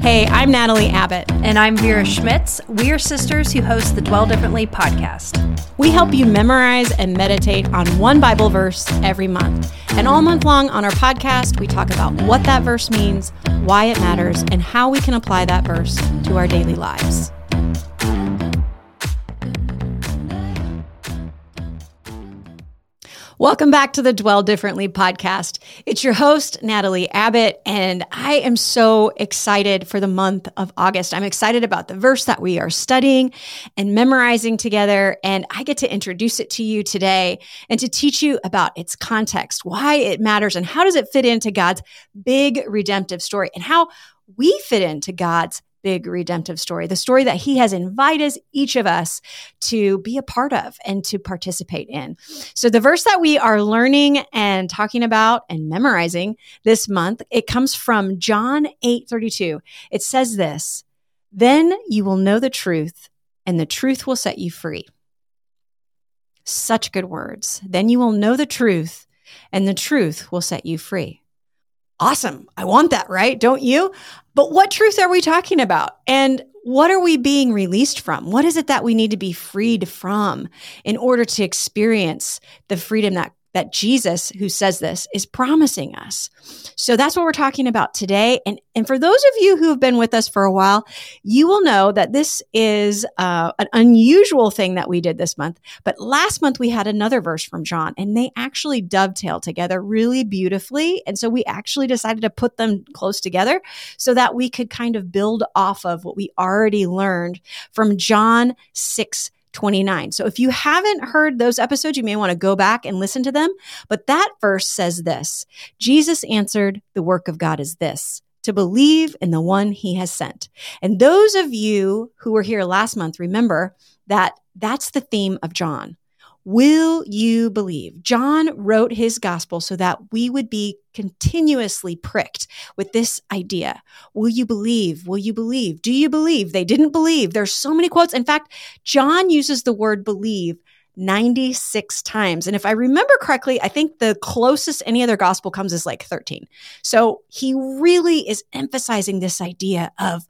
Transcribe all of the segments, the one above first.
Hey, I'm Natalie Abbott. And I'm Vera Schmitz. We are sisters who host the Dwell Differently podcast. We help you memorize and meditate on one Bible verse every month. And all month long on our podcast, we talk about what that verse means, why it matters, and how we can apply that verse to our daily lives. Welcome back to the Dwell Differently podcast. It's your host, Natalie Abbott, and I am so excited for the month of August. I'm excited about the verse that we are studying and memorizing together, and I get to introduce it to you today and to teach you about its context, why it matters, and how does it fit into God's big redemptive story, and how we fit into God's big redemptive story, the story that he has invited each of us to be a part of and to participate in. So the verse that we are learning and talking about and memorizing this month, it comes from John 8:32. It says this, "Then you will know the truth, and the truth will set you free." Such good words. Then you will know the truth, and the truth will set you free. Awesome. I want that, right? Don't you? But what truth are we talking about? And what are we being released from? What is it that we need to be freed from in order to experience the freedom that that Jesus, who says this, is promising us. So that's what we're talking about today. And, and for those of you who have been with us for a while, you will know that this is uh, an unusual thing that we did this month. But last month we had another verse from John, and they actually dovetail together really beautifully. And so we actually decided to put them close together so that we could kind of build off of what we already learned from John 6 29. So if you haven't heard those episodes, you may want to go back and listen to them. But that verse says this Jesus answered, The work of God is this to believe in the one he has sent. And those of you who were here last month, remember that that's the theme of John. Will you believe? John wrote his gospel so that we would be continuously pricked with this idea. Will you believe? Will you believe? Do you believe? They didn't believe. There's so many quotes. In fact, John uses the word believe 96 times. And if I remember correctly, I think the closest any other gospel comes is like 13. So he really is emphasizing this idea of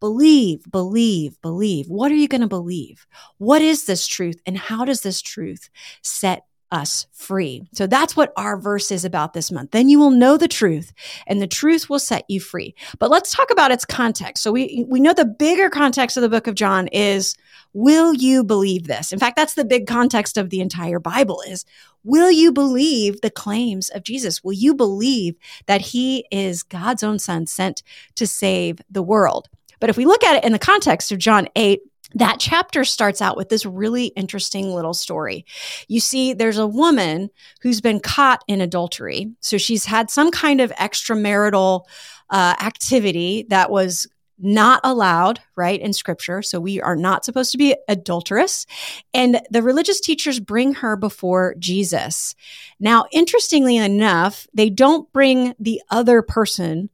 Believe, believe, believe. What are you going to believe? What is this truth? And how does this truth set us free. So that's what our verse is about this month. Then you will know the truth and the truth will set you free. But let's talk about its context. So we we know the bigger context of the book of John is will you believe this? In fact, that's the big context of the entire Bible is will you believe the claims of Jesus? Will you believe that he is God's own son sent to save the world? But if we look at it in the context of John 8, that chapter starts out with this really interesting little story. You see, there's a woman who's been caught in adultery. So she's had some kind of extramarital uh, activity that was not allowed, right, in scripture. So we are not supposed to be adulterous. And the religious teachers bring her before Jesus. Now, interestingly enough, they don't bring the other person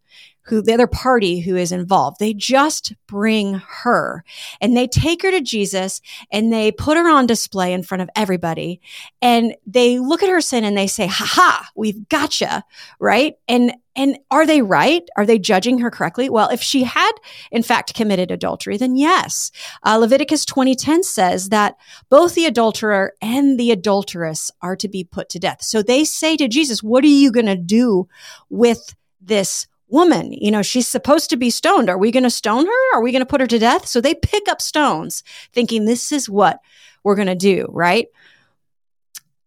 who the other party who is involved. They just bring her and they take her to Jesus and they put her on display in front of everybody. And they look at her sin and they say, ha ha, we've gotcha. Right. And, and are they right? Are they judging her correctly? Well, if she had in fact committed adultery, then yes. Uh, Leviticus 20:10 says that both the adulterer and the adulteress are to be put to death. So they say to Jesus, "What are you going to do with this woman. You know, she's supposed to be stoned. Are we going to stone her? Are we going to put her to death? So they pick up stones thinking this is what we're going to do, right?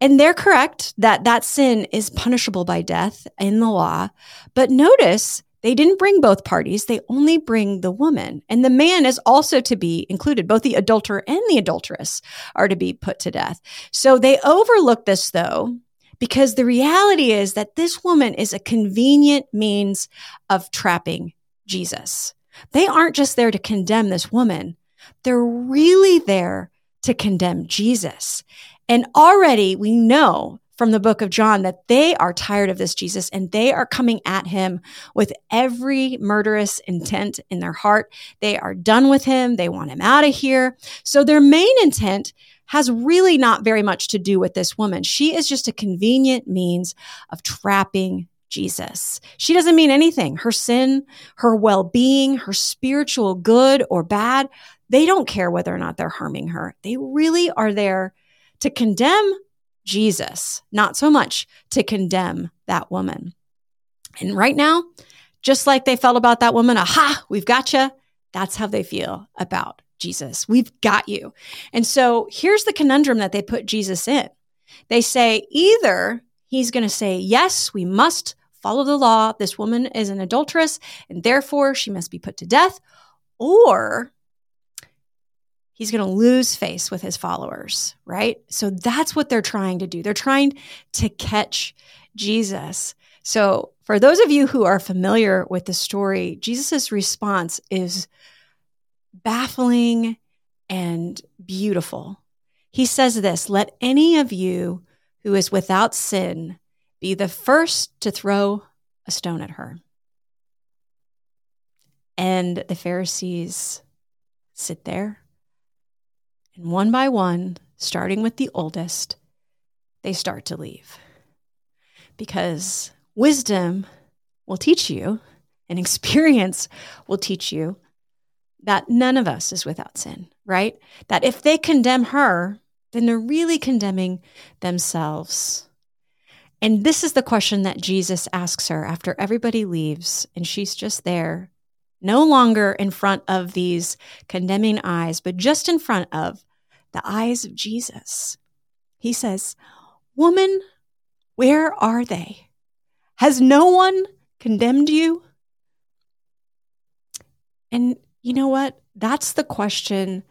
And they're correct that that sin is punishable by death in the law. But notice they didn't bring both parties. They only bring the woman. And the man is also to be included. Both the adulterer and the adulteress are to be put to death. So they overlook this though because the reality is that this woman is a convenient means of trapping Jesus. They aren't just there to condemn this woman. They're really there to condemn Jesus. And already we know from the book of John that they are tired of this Jesus and they are coming at him with every murderous intent in their heart. They are done with him. They want him out of here. So their main intent has really not very much to do with this woman. She is just a convenient means of trapping Jesus. She doesn't mean anything. Her sin, her well being, her spiritual good or bad, they don't care whether or not they're harming her. They really are there to condemn Jesus, not so much to condemn that woman. And right now, just like they felt about that woman, aha, we've got you. That's how they feel about Jesus. We've got you. And so here's the conundrum that they put Jesus in. They say either he's going to say, yes, we must follow the law. This woman is an adulteress and therefore she must be put to death. Or he's going to lose face with his followers, right? So that's what they're trying to do. They're trying to catch Jesus. So for those of you who are familiar with the story, Jesus' response is baffling and beautiful. He says this Let any of you who is without sin be the first to throw a stone at her. And the Pharisees sit there, and one by one, starting with the oldest, they start to leave. Because wisdom will teach you, and experience will teach you that none of us is without sin, right? That if they condemn her, then they're really condemning themselves. And this is the question that Jesus asks her after everybody leaves and she's just there, no longer in front of these condemning eyes, but just in front of the eyes of Jesus. He says, Woman, where are they? Has no one condemned you? And you know what? That's the question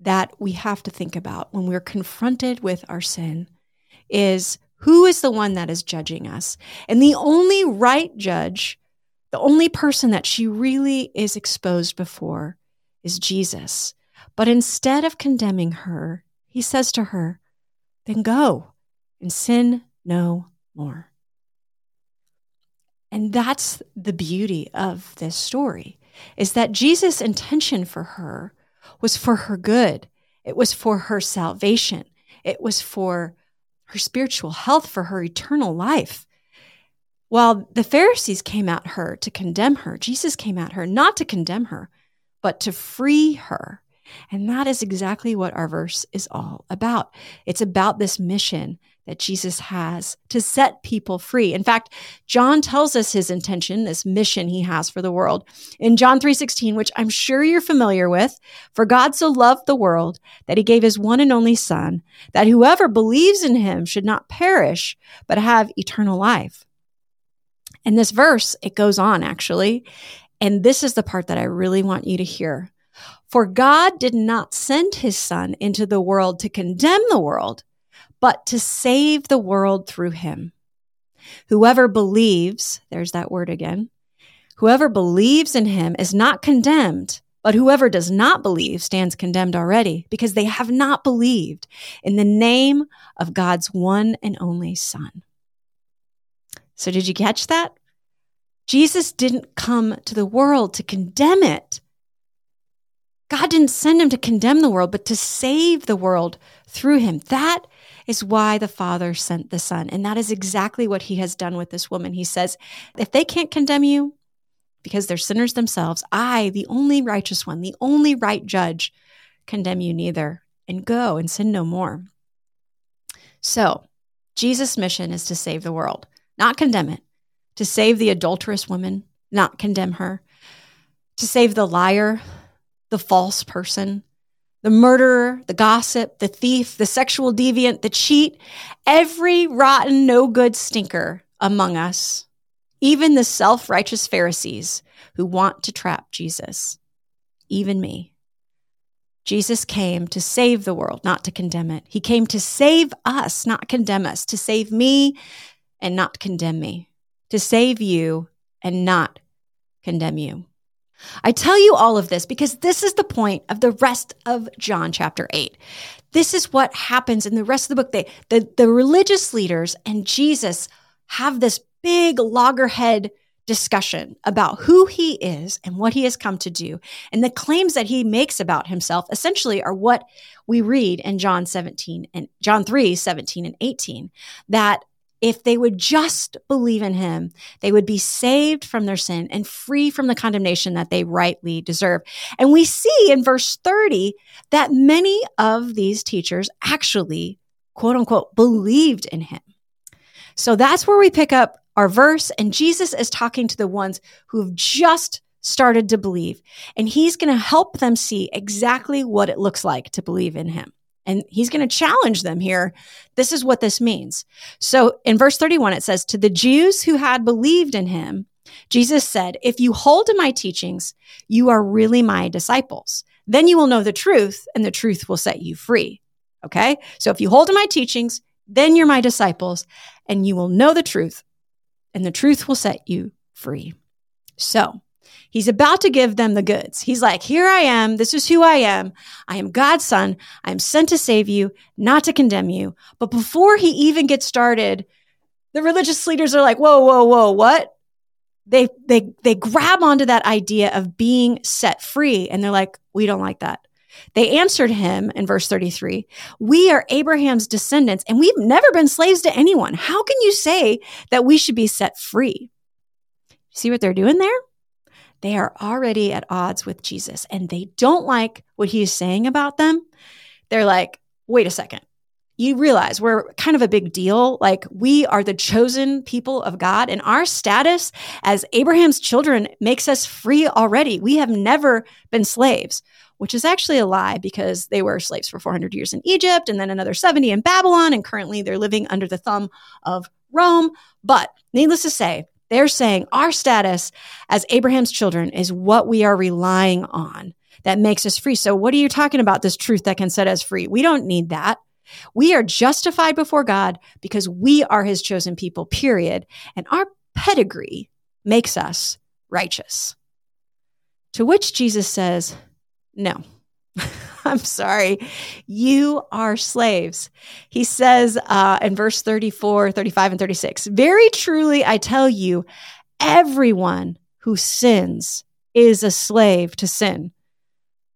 that we have to think about when we're confronted with our sin is who is the one that is judging us? And the only right judge, the only person that she really is exposed before is Jesus. But instead of condemning her, he says to her, then go and sin no more. And that's the beauty of this story is that Jesus' intention for her was for her good. It was for her salvation. It was for her spiritual health, for her eternal life. While the Pharisees came at her to condemn her, Jesus came at her not to condemn her, but to free her. And that is exactly what our verse is all about. It's about this mission that Jesus has to set people free. In fact, John tells us his intention, this mission he has for the world. In John 3:16, which I'm sure you're familiar with, for God so loved the world that he gave his one and only son, that whoever believes in him should not perish, but have eternal life. And this verse, it goes on actually, and this is the part that I really want you to hear. For God did not send his son into the world to condemn the world, but to save the world through him. Whoever believes, there's that word again, whoever believes in him is not condemned, but whoever does not believe stands condemned already because they have not believed in the name of God's one and only Son. So, did you catch that? Jesus didn't come to the world to condemn it. God didn't send him to condemn the world, but to save the world through him. That is why the Father sent the Son. And that is exactly what he has done with this woman. He says, if they can't condemn you because they're sinners themselves, I, the only righteous one, the only right judge, condemn you neither. And go and sin no more. So, Jesus' mission is to save the world, not condemn it, to save the adulterous woman, not condemn her, to save the liar, the false person, the murderer, the gossip, the thief, the sexual deviant, the cheat, every rotten, no good stinker among us, even the self righteous Pharisees who want to trap Jesus, even me. Jesus came to save the world, not to condemn it. He came to save us, not condemn us, to save me and not condemn me, to save you and not condemn you. I tell you all of this because this is the point of the rest of John chapter 8. This is what happens in the rest of the book. They, the, the religious leaders and Jesus have this big loggerhead discussion about who he is and what he has come to do. And the claims that he makes about himself essentially are what we read in John 17 and John 3, 17 and 18, that if they would just believe in him, they would be saved from their sin and free from the condemnation that they rightly deserve. And we see in verse 30 that many of these teachers actually, quote unquote, believed in him. So that's where we pick up our verse. And Jesus is talking to the ones who've just started to believe. And he's going to help them see exactly what it looks like to believe in him. And he's going to challenge them here. This is what this means. So in verse 31, it says, To the Jews who had believed in him, Jesus said, If you hold to my teachings, you are really my disciples. Then you will know the truth, and the truth will set you free. Okay? So if you hold to my teachings, then you're my disciples, and you will know the truth, and the truth will set you free. So He's about to give them the goods. He's like, Here I am. This is who I am. I am God's son. I am sent to save you, not to condemn you. But before he even gets started, the religious leaders are like, Whoa, whoa, whoa, what? They, they, they grab onto that idea of being set free. And they're like, We don't like that. They answered him in verse 33 We are Abraham's descendants, and we've never been slaves to anyone. How can you say that we should be set free? See what they're doing there? They are already at odds with Jesus and they don't like what he's saying about them. They're like, wait a second. You realize we're kind of a big deal. Like, we are the chosen people of God, and our status as Abraham's children makes us free already. We have never been slaves, which is actually a lie because they were slaves for 400 years in Egypt and then another 70 in Babylon. And currently they're living under the thumb of Rome. But needless to say, they're saying our status as Abraham's children is what we are relying on that makes us free. So, what are you talking about? This truth that can set us free? We don't need that. We are justified before God because we are his chosen people, period. And our pedigree makes us righteous. To which Jesus says, No. I'm sorry. You are slaves. He says uh, in verse 34, 35, and 36 Very truly, I tell you, everyone who sins is a slave to sin.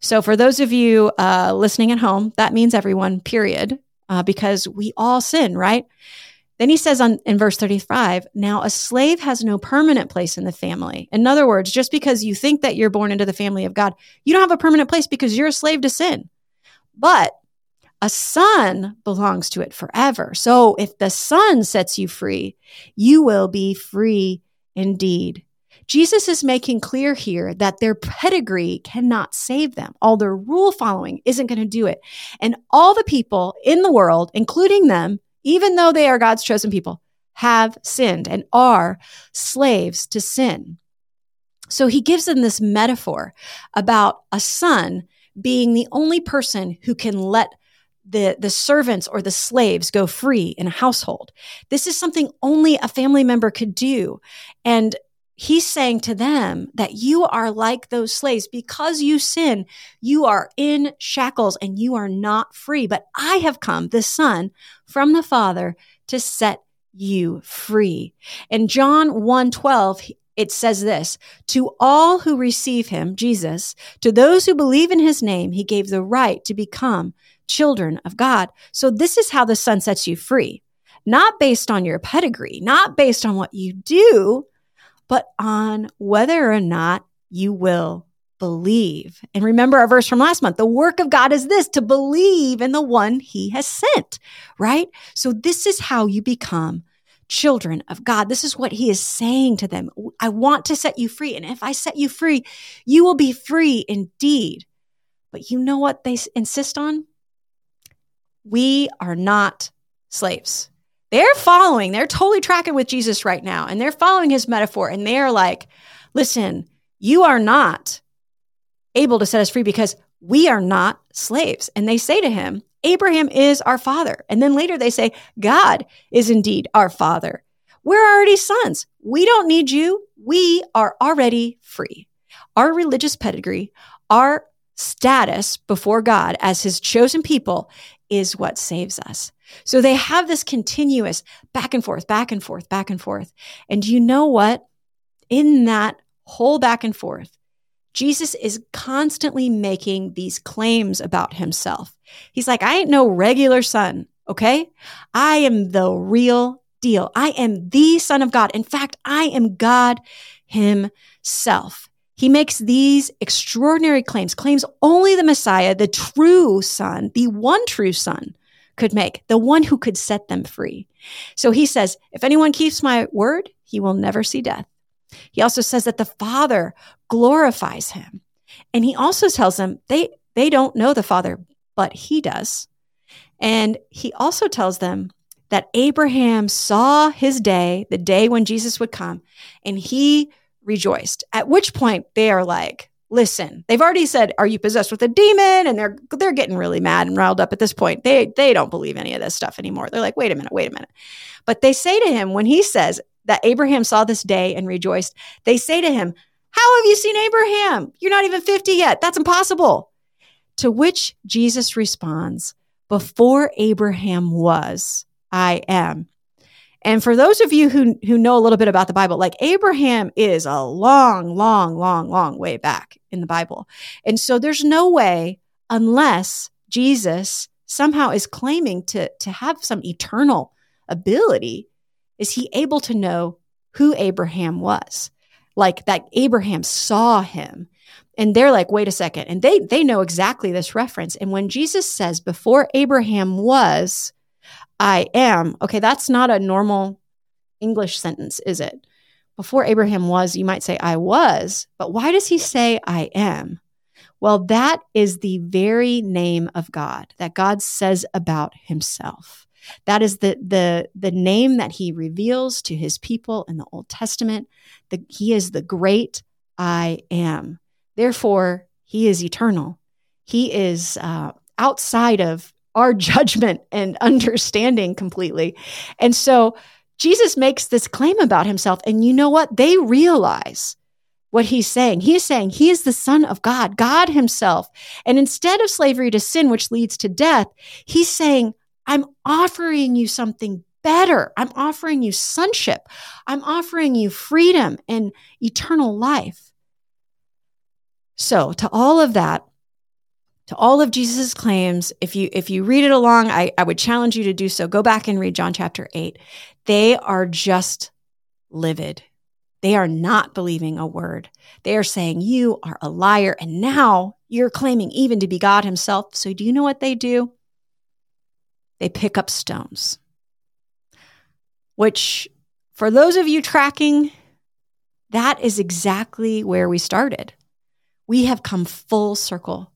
So, for those of you uh, listening at home, that means everyone, period, uh, because we all sin, right? Then he says on, in verse 35, now a slave has no permanent place in the family. In other words, just because you think that you're born into the family of God, you don't have a permanent place because you're a slave to sin. But a son belongs to it forever. So if the son sets you free, you will be free indeed. Jesus is making clear here that their pedigree cannot save them. All their rule following isn't going to do it. And all the people in the world, including them, even though they are God's chosen people, have sinned and are slaves to sin. So he gives them this metaphor about a son being the only person who can let the, the servants or the slaves go free in a household. This is something only a family member could do. And he's saying to them that you are like those slaves. Because you sin you are in shackles and you are not free. But i have come the son from the father to set you free. In john 1 12 it says this to all who receive him jesus to those who believe in his name he gave the right to become children of god. So this is how the son sets you free. Not based on your pedigree not based on what you do but on whether or not you will believe. And remember our verse from last month the work of God is this to believe in the one he has sent, right? So this is how you become children of God. This is what he is saying to them. I want to set you free. And if I set you free, you will be free indeed. But you know what they insist on? We are not slaves. They're following, they're totally tracking with Jesus right now, and they're following his metaphor, and they're like, listen, you are not able to set us free because we are not slaves. And they say to him, Abraham is our father. And then later they say, God is indeed our father. We're already sons. We don't need you. We are already free. Our religious pedigree, our status before God as his chosen people is what saves us. So they have this continuous back and forth, back and forth, back and forth. And you know what? In that whole back and forth, Jesus is constantly making these claims about himself. He's like, I ain't no regular son, okay? I am the real deal. I am the Son of God. In fact, I am God Himself. He makes these extraordinary claims, claims only the Messiah, the true Son, the one true Son, could make, the one who could set them free. So he says, If anyone keeps my word, he will never see death. He also says that the Father glorifies him. And he also tells them they, they don't know the Father, but he does. And he also tells them that Abraham saw his day, the day when Jesus would come, and he rejoiced. At which point they are like, listen, they've already said, Are you possessed with a demon? And they're they're getting really mad and riled up at this point. They they don't believe any of this stuff anymore. They're like, wait a minute, wait a minute. But they say to him, when he says that Abraham saw this day and rejoiced, they say to him, How have you seen Abraham? You're not even 50 yet. That's impossible. To which Jesus responds, Before Abraham was, I am. And for those of you who, who know a little bit about the Bible, like Abraham is a long, long, long, long way back in the Bible. And so there's no way, unless Jesus somehow is claiming to, to have some eternal ability, is he able to know who Abraham was? Like that Abraham saw him. And they're like, wait a second. And they, they know exactly this reference. And when Jesus says, before Abraham was, I am. Okay, that's not a normal English sentence, is it? Before Abraham was, you might say, I was, but why does he say, I am? Well, that is the very name of God that God says about himself. That is the, the, the name that he reveals to his people in the Old Testament. The, he is the great I am. Therefore, he is eternal. He is uh, outside of our judgment and understanding completely. And so Jesus makes this claim about himself. And you know what? They realize what he's saying. He is saying he is the Son of God, God Himself. And instead of slavery to sin, which leads to death, he's saying, I'm offering you something better. I'm offering you sonship. I'm offering you freedom and eternal life. So, to all of that, to all of Jesus' claims. If you if you read it along, I, I would challenge you to do so. Go back and read John chapter 8. They are just livid. They are not believing a word. They are saying, You are a liar. And now you're claiming even to be God Himself. So, do you know what they do? They pick up stones, which, for those of you tracking, that is exactly where we started. We have come full circle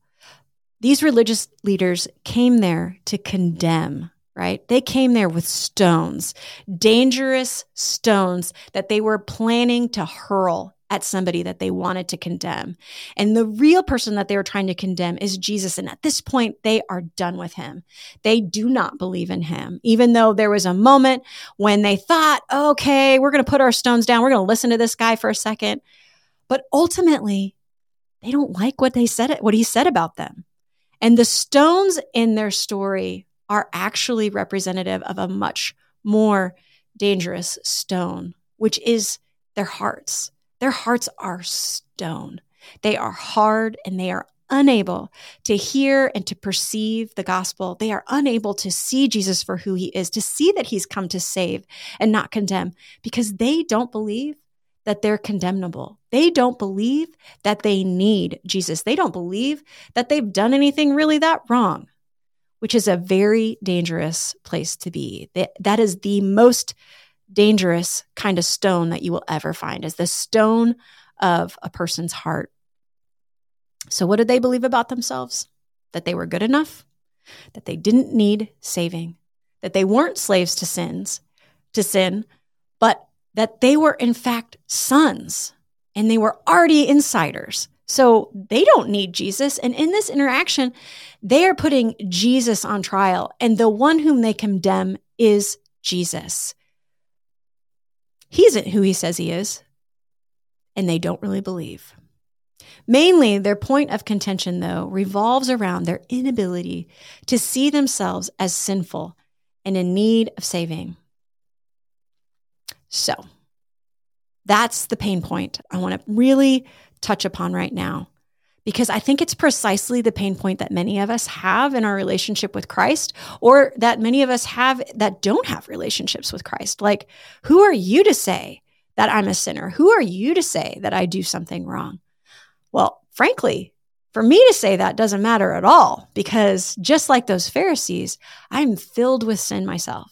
these religious leaders came there to condemn, right? They came there with stones, dangerous stones that they were planning to hurl at somebody that they wanted to condemn. And the real person that they were trying to condemn is Jesus. And at this point, they are done with him. They do not believe in him, even though there was a moment when they thought, okay, we're going to put our stones down. We're going to listen to this guy for a second. But ultimately, they don't like what they said, what he said about them. And the stones in their story are actually representative of a much more dangerous stone, which is their hearts. Their hearts are stone. They are hard and they are unable to hear and to perceive the gospel. They are unable to see Jesus for who he is, to see that he's come to save and not condemn because they don't believe that they're condemnable. They don't believe that they need Jesus. They don't believe that they've done anything really that wrong, which is a very dangerous place to be. That is the most dangerous kind of stone that you will ever find is the stone of a person's heart. So what did they believe about themselves? That they were good enough, that they didn't need saving, that they weren't slaves to sins, to sin, that they were in fact sons and they were already insiders. So they don't need Jesus. And in this interaction, they are putting Jesus on trial. And the one whom they condemn is Jesus. He isn't who he says he is. And they don't really believe. Mainly, their point of contention, though, revolves around their inability to see themselves as sinful and in need of saving. So that's the pain point I want to really touch upon right now because I think it's precisely the pain point that many of us have in our relationship with Christ, or that many of us have that don't have relationships with Christ. Like, who are you to say that I'm a sinner? Who are you to say that I do something wrong? Well, frankly, for me to say that doesn't matter at all because just like those Pharisees, I'm filled with sin myself.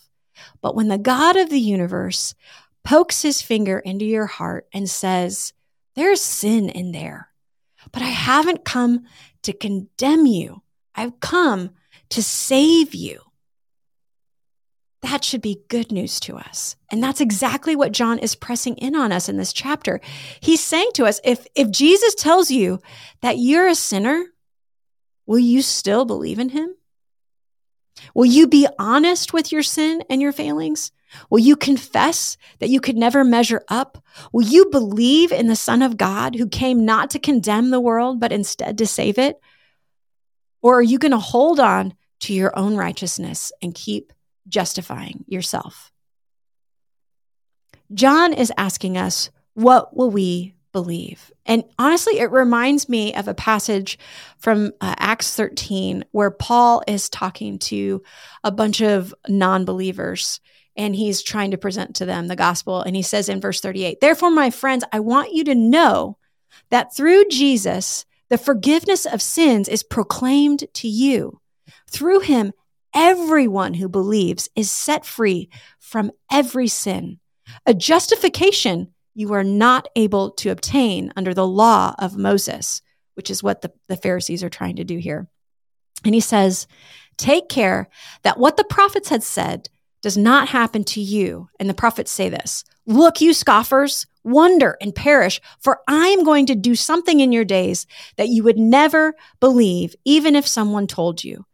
But when the God of the universe pokes his finger into your heart and says, There's sin in there, but I haven't come to condemn you, I've come to save you. That should be good news to us. And that's exactly what John is pressing in on us in this chapter. He's saying to us if, if Jesus tells you that you're a sinner, will you still believe in him? Will you be honest with your sin and your failings? Will you confess that you could never measure up? Will you believe in the Son of God who came not to condemn the world, but instead to save it? Or are you going to hold on to your own righteousness and keep justifying yourself? John is asking us, what will we believe? And honestly, it reminds me of a passage from uh, Acts 13 where Paul is talking to a bunch of non believers and he's trying to present to them the gospel. And he says in verse 38, Therefore, my friends, I want you to know that through Jesus, the forgiveness of sins is proclaimed to you. Through him, everyone who believes is set free from every sin. A justification you are not able to obtain under the law of Moses, which is what the, the Pharisees are trying to do here. And he says, Take care that what the prophets had said does not happen to you. And the prophets say this Look, you scoffers, wonder and perish, for I'm going to do something in your days that you would never believe, even if someone told you.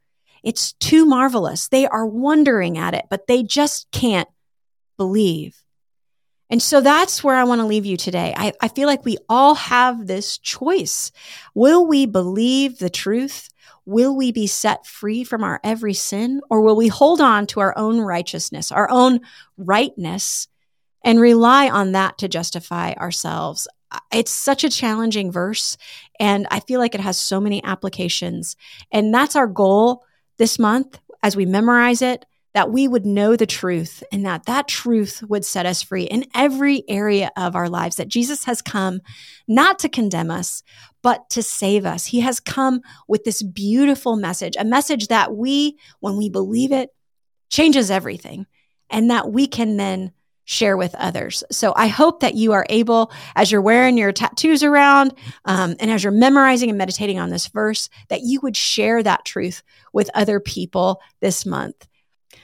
It's too marvelous. They are wondering at it, but they just can't believe. And so that's where I want to leave you today. I, I feel like we all have this choice. Will we believe the truth Will we be set free from our every sin, or will we hold on to our own righteousness, our own rightness, and rely on that to justify ourselves? It's such a challenging verse, and I feel like it has so many applications. And that's our goal this month as we memorize it that we would know the truth and that that truth would set us free in every area of our lives that Jesus has come not to condemn us but to save us. He has come with this beautiful message, a message that we when we believe it changes everything and that we can then share with others. So I hope that you are able, as you're wearing your tattoos around um, and as you're memorizing and meditating on this verse, that you would share that truth with other people this month.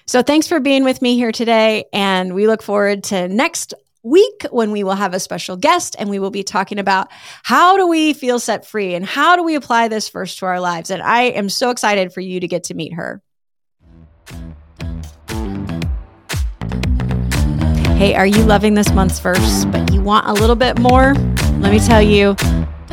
So thanks for being with me here today. And we look forward to next week when we will have a special guest and we will be talking about how do we feel set free and how do we apply this verse to our lives. And I am so excited for you to get to meet her. Hey, are you loving this month's verse, but you want a little bit more? Let me tell you,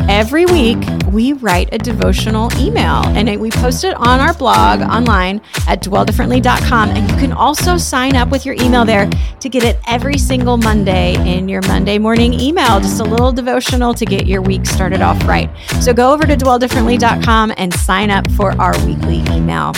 Every week, we write a devotional email and we post it on our blog online at dwelldifferently.com. And you can also sign up with your email there to get it every single Monday in your Monday morning email. Just a little devotional to get your week started off right. So go over to dwelldifferently.com and sign up for our weekly email.